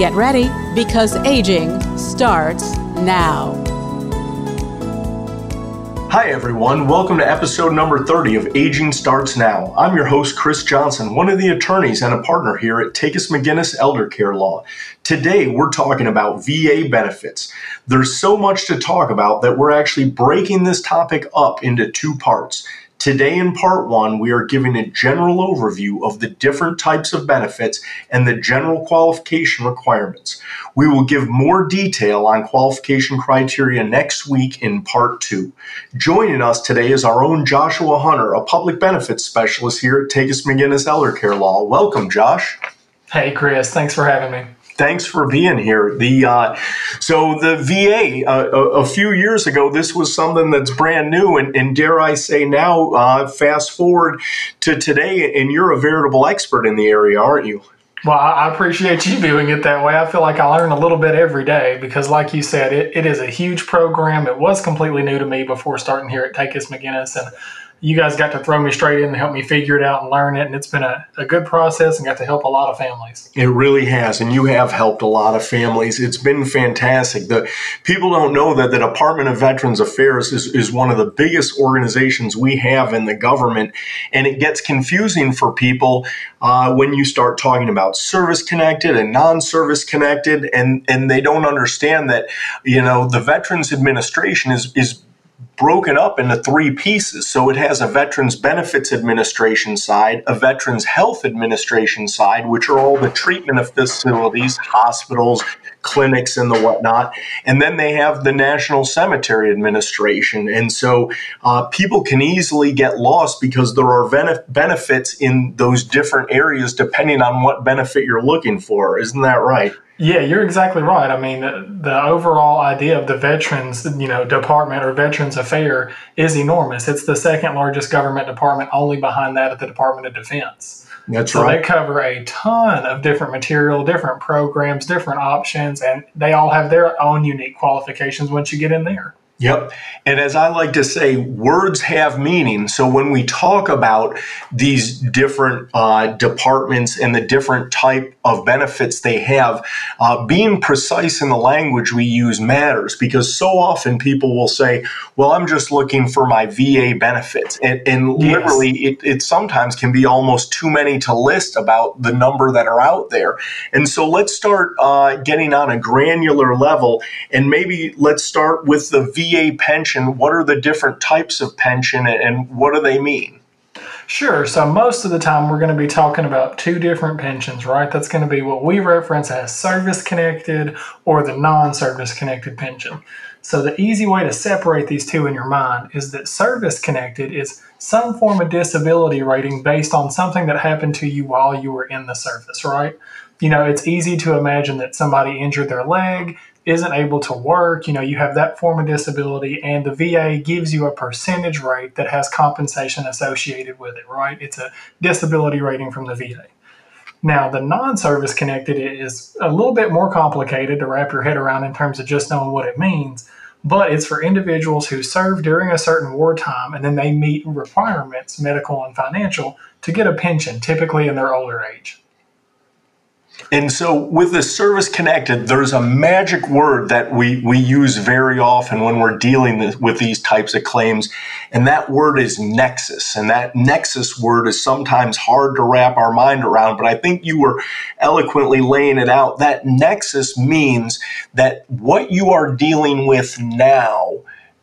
Get ready because aging starts now. Hi, everyone. Welcome to episode number 30 of Aging Starts Now. I'm your host, Chris Johnson, one of the attorneys and a partner here at Takacs McGinnis Elder Care Law. Today, we're talking about VA benefits. There's so much to talk about that we're actually breaking this topic up into two parts. Today, in part one, we are giving a general overview of the different types of benefits and the general qualification requirements. We will give more detail on qualification criteria next week in part two. Joining us today is our own Joshua Hunter, a public benefits specialist here at Takacs McGinnis Elder Care Law. Welcome, Josh. Hey, Chris. Thanks for having me thanks for being here. The uh, so the VA uh, a, a, few years ago, this was something that's brand new, and, and dare I say now, uh, fast forward to today, and you're a veritable expert in the area, aren't you? Well, I appreciate you viewing it that way. I feel like I learn a little bit every day because, like you said, it, it is a huge program. It was completely new to me before starting here at Takacs McGinnis, and you guys got to throw me straight in and help me figure it out and learn it. And it's been a, a good process and got to help a lot of families. It really has. And you have helped a lot of families. It's been fantastic. The people don't know that the Department of Veterans Affairs is, is one of the biggest organizations we have in the government. And it gets confusing for people uh, when you start talking about service connected and non-service connected and, and they don't understand that, you know, the Veterans Administration is, is broken up into three pieces. So it has a Veterans Benefits Administration side, a Veterans Health Administration side, which are all the treatment of facilities, hospitals, clinics, and the whatnot. And then they have the National Cemetery Administration. And so uh, people can easily get lost because there are benefits in those different areas depending on what benefit you're looking for. Isn't that right? Yeah, you're exactly right. I mean, the, the, overall idea of the Veterans, you know, Department or Veterans Affair is enormous. It's the second largest government department, only behind that at the Department of Defense. That's so right. they cover a ton of different material, different programs, different options, and they all have their own unique qualifications once you get in there. Yep. And as I like to say, words have meaning. So when we talk about these different uh, departments and the different type of benefits they have, uh, being precise in the language we use matters because so often people will say, well, I'm just looking for my VA benefits. And, and yes. literally, it, it sometimes can be almost too many to list about the number that are out there. And so let's start uh, getting on a granular level and maybe let's start with the VA VA pension, what are the different types of pension and what do they mean? Sure. So, most of the time, we're going to be talking about two different pensions, right? That's going to be what we reference as service connected or the non service connected pension. So, the easy way to separate these two in your mind is that service connected is some form of disability rating based on something that happened to you while you were in the service, right? You know, it's easy to imagine that somebody injured their leg isn't able to work, you know, you have that form of disability, and the VA gives you a percentage rate that has compensation associated with it, right? It's a disability rating from the VA. Now, the non service connected is a little bit more complicated to wrap your head around in terms of just knowing what it means, but it's for individuals who serve during a certain wartime and then they meet requirements, medical and financial, to get a pension, typically in their older age. And so with the service connected, there's a magic word that we, we use very often when we're dealing with these types of claims. And that word is nexus. And that nexus word is sometimes hard to wrap our mind around, but I think you were eloquently laying it out. That nexus means that what you are dealing with now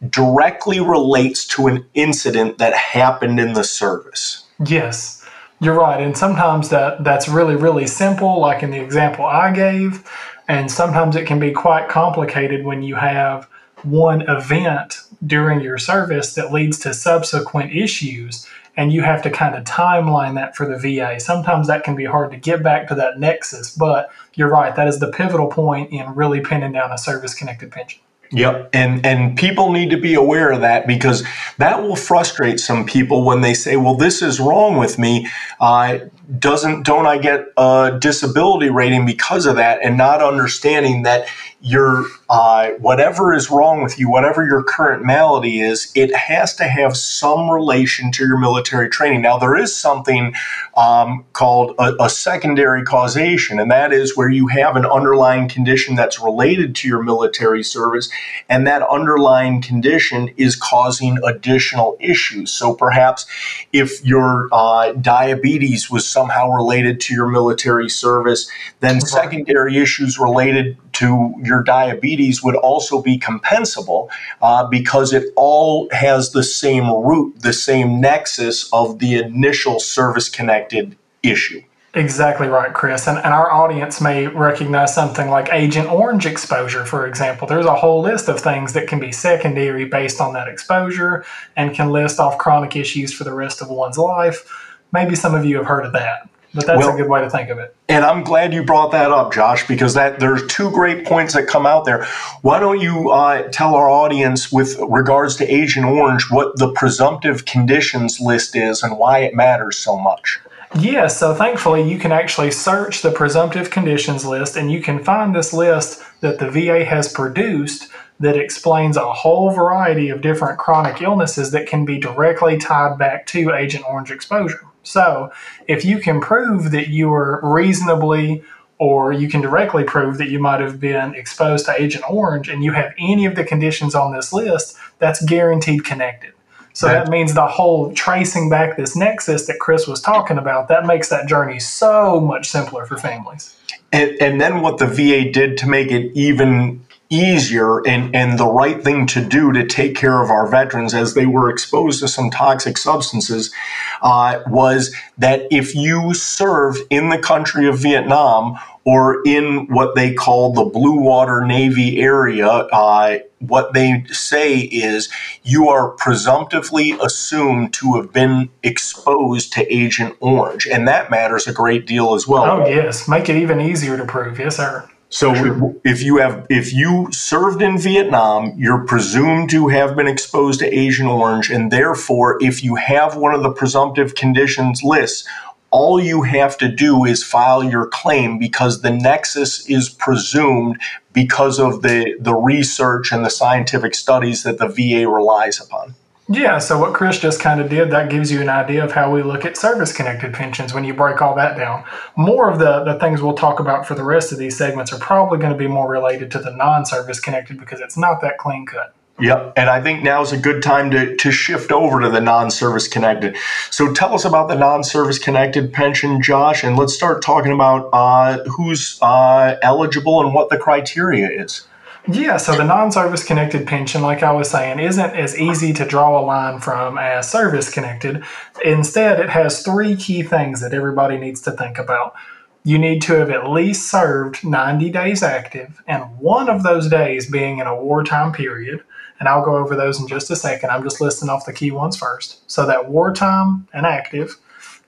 directly relates to an incident that happened in the service. Yes. You're right, and sometimes that that's really really simple, like in the example I gave, and sometimes it can be quite complicated when you have one event during your service that leads to subsequent issues, and you have to kind of timeline that for the VA. Sometimes that can be hard to get back to that nexus, but you're right, that is the pivotal point in really pinning down a service connected pension. Yep, and and people need to be aware of that because that will frustrate some people when they say, "Well, this is wrong with me. Uh, doesn't don't I get a disability rating because of that?" And not understanding that your uh, whatever is wrong with you, whatever your current malady is, it has to have some relation to your military training. Now, there is something um, called a, a, secondary causation, and that is where you have an underlying condition that's related to your military service, and that underlying condition is causing additional issues. So, perhaps if your uh, diabetes was somehow related to your military service, then secondary issues related to your diabetes would also be compensable uh, because it all has the same root, the same nexus of the initial service connected issue. Exactly right, Chris. And, and our audience may recognize something like Agent Orange exposure, for example. There's a whole list of things that can be secondary based on that exposure and can list off chronic issues for the rest of one's life. Maybe some of you have heard of that. But that's well, a good way to think of it. And I'm glad you brought that up, Josh, because that there's two great points that come out there. Why don't you uh, tell our audience, with regards to Agent Orange, what the presumptive conditions list is and why it matters so much? Yeah, so thankfully you can actually search the presumptive conditions list and you can find this list that the VA has produced that explains a whole variety of different chronic illnesses that can be directly tied back to Agent Orange exposure. So, if you can prove that you were reasonably or you can directly prove that you might have been exposed to Agent Orange and you have any of the conditions on this list, that's guaranteed connected. So that means the whole tracing back this nexus that Chris was talking about, that makes that journey so much simpler for families. And, and then what the VA did to make it even easier and, and the right thing to do to take care of our veterans as they were exposed to some toxic substances uh, was that if you served in the country of Vietnam or in what they call the Blue Water Navy area, uh, what they say is you are presumptively assumed to have been exposed to Agent Orange. And that matters a great deal as well. Oh, yes. Make it even easier to prove. Yes, sir. So sure. if you have if you served in Vietnam, you're presumed to have been exposed to Agent Orange, and therefore, if you have one of the presumptive conditions lists, all you have to do is file your claim because the nexus is presumed because of the the research and the scientific studies that the VA relies upon. Yeah, so what Chris just kind of did, that gives you an idea of how we look at service connected pensions when you break all that down. More of the, the things we'll talk about for the rest of these segments are probably going to be more related to the non service connected because it's not that clean cut. Yep. And I think now is a good time to, to shift over to the non service connected. So tell us about the non service connected pension, Josh, and let's start talking about uh, who's uh, eligible and what the criteria is. Yeah, so the non service connected pension, like I was saying, isn't as easy to draw a line from as service connected. Instead, it has three key things that everybody needs to think about. You need to have at least served 90 days active, and one of those days being in a wartime period. And I'll go over those in just a second. I'm just listing off the key ones first. So, that wartime and active,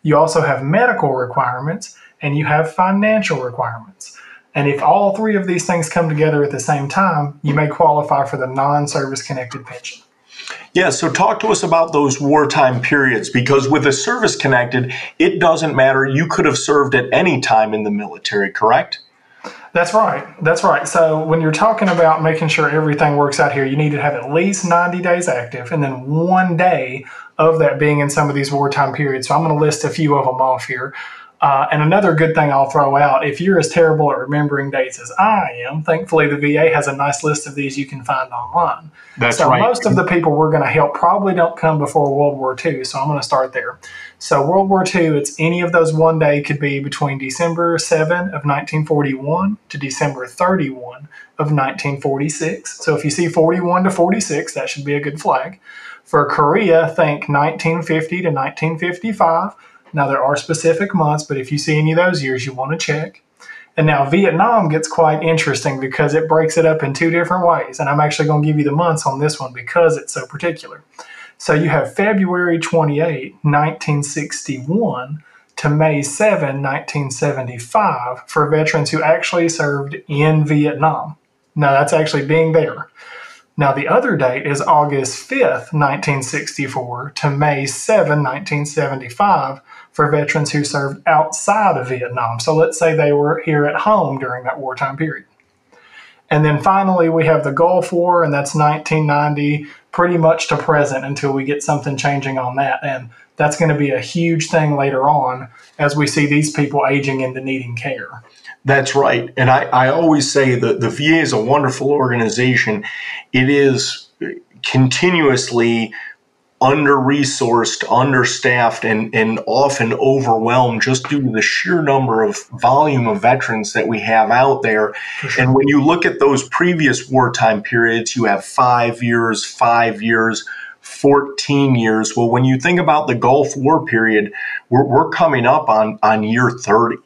you also have medical requirements, and you have financial requirements. And if all three of these things come together at the same time, you may qualify for the non service connected pension. Yeah, so talk to us about those wartime periods because with a service connected, it doesn't matter. You could have served at any time in the military, correct? That's right. That's right. So when you're talking about making sure everything works out here, you need to have at least 90 days active and then one day of that being in some of these wartime periods. So I'm going to list a few of them off here. Uh, and another good thing I'll throw out if you're as terrible at remembering dates as I am, thankfully the VA has a nice list of these you can find online. That's so right. most of the people we're going to help probably don't come before World War II, so I'm going to start there. So World War II, it's any of those one day could be between December 7 of 1941 to December 31 of 1946. So if you see 41 to 46, that should be a good flag. For Korea, think 1950 to 1955. Now, there are specific months, but if you see any of those years, you want to check. And now Vietnam gets quite interesting because it breaks it up in two different ways. And I'm actually going to give you the months on this one because it's so particular. So you have February 28, 1961 to May 7, 1975 for veterans who actually served in Vietnam. Now that's actually being there. Now the other date is August 5th, 1964 to May 7, 1975 for veterans who served outside of Vietnam. So let's say they were here at home during that wartime period. And then finally, we have the Gulf War, and that's 1990, pretty much to present until we get something changing on that. And that's going to be a huge thing later on as we see these people aging into needing care. That's right. And I, I always say that the VA is a wonderful organization. It is continuously under resourced, understaffed, and, and often overwhelmed just due to the sheer number of volume of veterans that we have out there. Sure. And when you look at those previous wartime periods, you have five years, five years, 14 years. Well, when you think about the Gulf War period, we're, we're coming up on, on year 30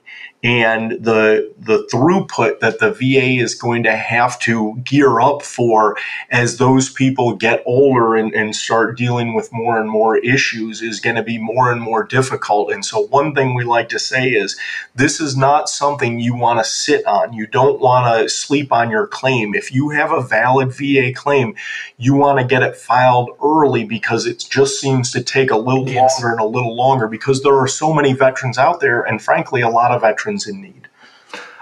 and the the throughput that the VA is going to have to gear up for as those people get older and, and start dealing with more and more issues is going to be more and more difficult. And so one thing we like to say is this is not something you want to sit on. You don't want to sleep on your claim. If you have a valid VA claim, you want to get it filed early because it just seems to take a little yes. longer and a little longer because there are so many veterans out there and frankly a lot of veterans in need.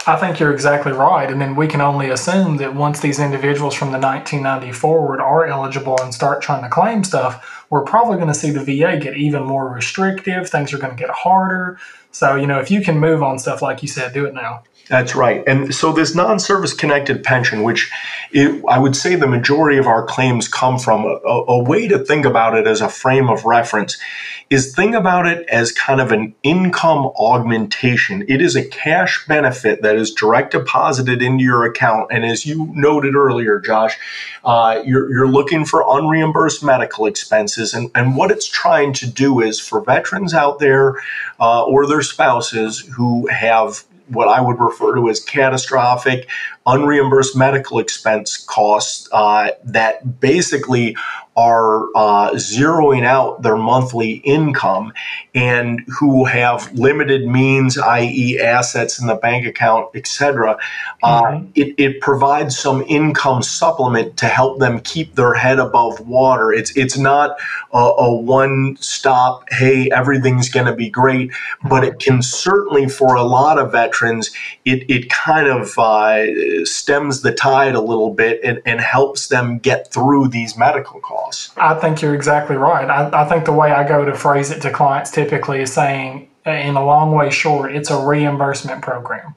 I think you're exactly right. And then we can only assume that once these individuals from the 1990 forward are eligible and start trying to claim stuff, we're probably going to see the VA get even more restrictive. Things are going to get harder. So, you know, if you can move on stuff like you said, do it now. That's right. And so this non-service connected pension, which it, I would say the majority of our claims come from, a, a, way to think about it as a frame of reference is think about it as kind of an income augmentation. It is a cash benefit that is direct deposited into your account. And as you noted earlier, Josh, uh, you're, you're looking for unreimbursed medical expenses. And, and what it's trying to do is for veterans out there uh, or their spouses who have what I would refer to as catastrophic unreimbursed medical expense costs uh, that basically are uh, zeroing out their monthly income and who have limited means, i.e., assets in the bank account, etc. Uh, mm-hmm. it, it provides some income supplement to help them keep their head above water. It's it's not a, a one stop. Hey, everything's going to be great, but it can certainly, for a lot of veterans, it it kind of uh, stems the tide a little bit and, and helps them get through these medical costs. I think you're exactly right. I, I think the way I go to phrase it to clients typically is saying, in a long way short, it's a reimbursement program.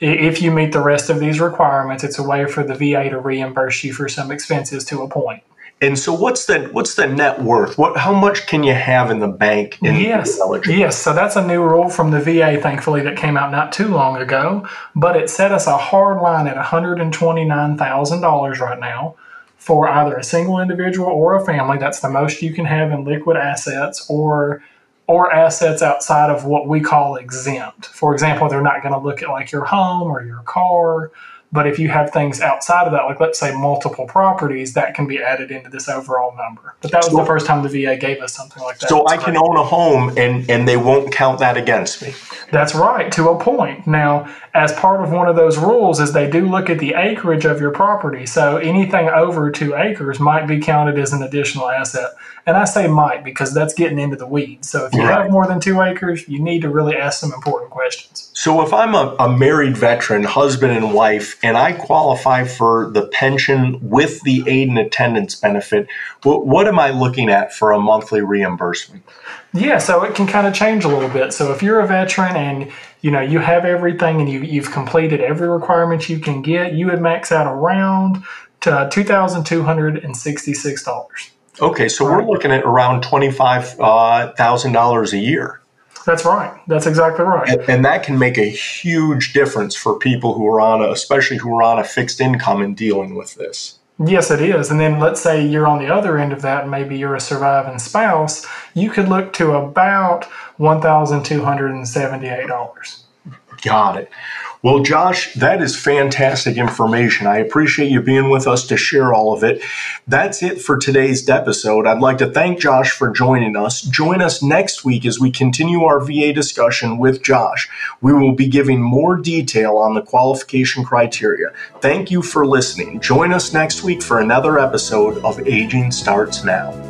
If you meet the rest of these requirements, it's a way for the VA to reimburse you for some expenses to a point. And so, what's the what's the net worth? What how much can you have in the bank? In yes, yes. So that's a new rule from the VA, thankfully, that came out not too long ago. But it set us a hard line at one hundred and twenty nine thousand dollars right now for either a single individual or a family. That's the most you can have in liquid assets or or assets outside of what we call exempt. For example, they're not going to look at like your home or your car but if you have things outside of that, like let's say multiple properties, that can be added into this overall number. But that was so, the first time the VA gave us something like that. So That's I can own a home and, and they won't count that against me. That's right, to a point. Now, as part of one of those rules is they do look at the acreage of your property. So anything over two acres might be counted as an additional asset. And I say might because that's getting into the weeds. So if you right. have more than two acres, you need to really ask some important questions. So if I'm a, a married veteran, husband and wife, and I qualify for the pension with the aid and attendance benefit, what, what am I looking at for a monthly reimbursement? Yeah, so it can kind of change a little bit. So if you're a veteran and you know you have everything and you, you've completed every requirement you can get, you would max out around to two thousand two hundred and sixty-six dollars. Okay, so we're looking at around twenty-five uh, thousand dollars a year. That's right. That's exactly right. And, and, that can make a huge difference for people who are on, a, especially who are on a fixed income and dealing with this. Yes, it is. And then let's say you're on the other end of that, and maybe you're a surviving spouse, you could look to about $1,278. Got it. Well, Josh, that is fantastic information. I appreciate you being with us to share all of it. That's it for today's episode. I'd like to thank Josh for joining us. Join us next week as we continue our VA discussion with Josh. We will be giving more detail on the qualification criteria. Thank you for listening. Join us next week for another episode of Aging Starts Now.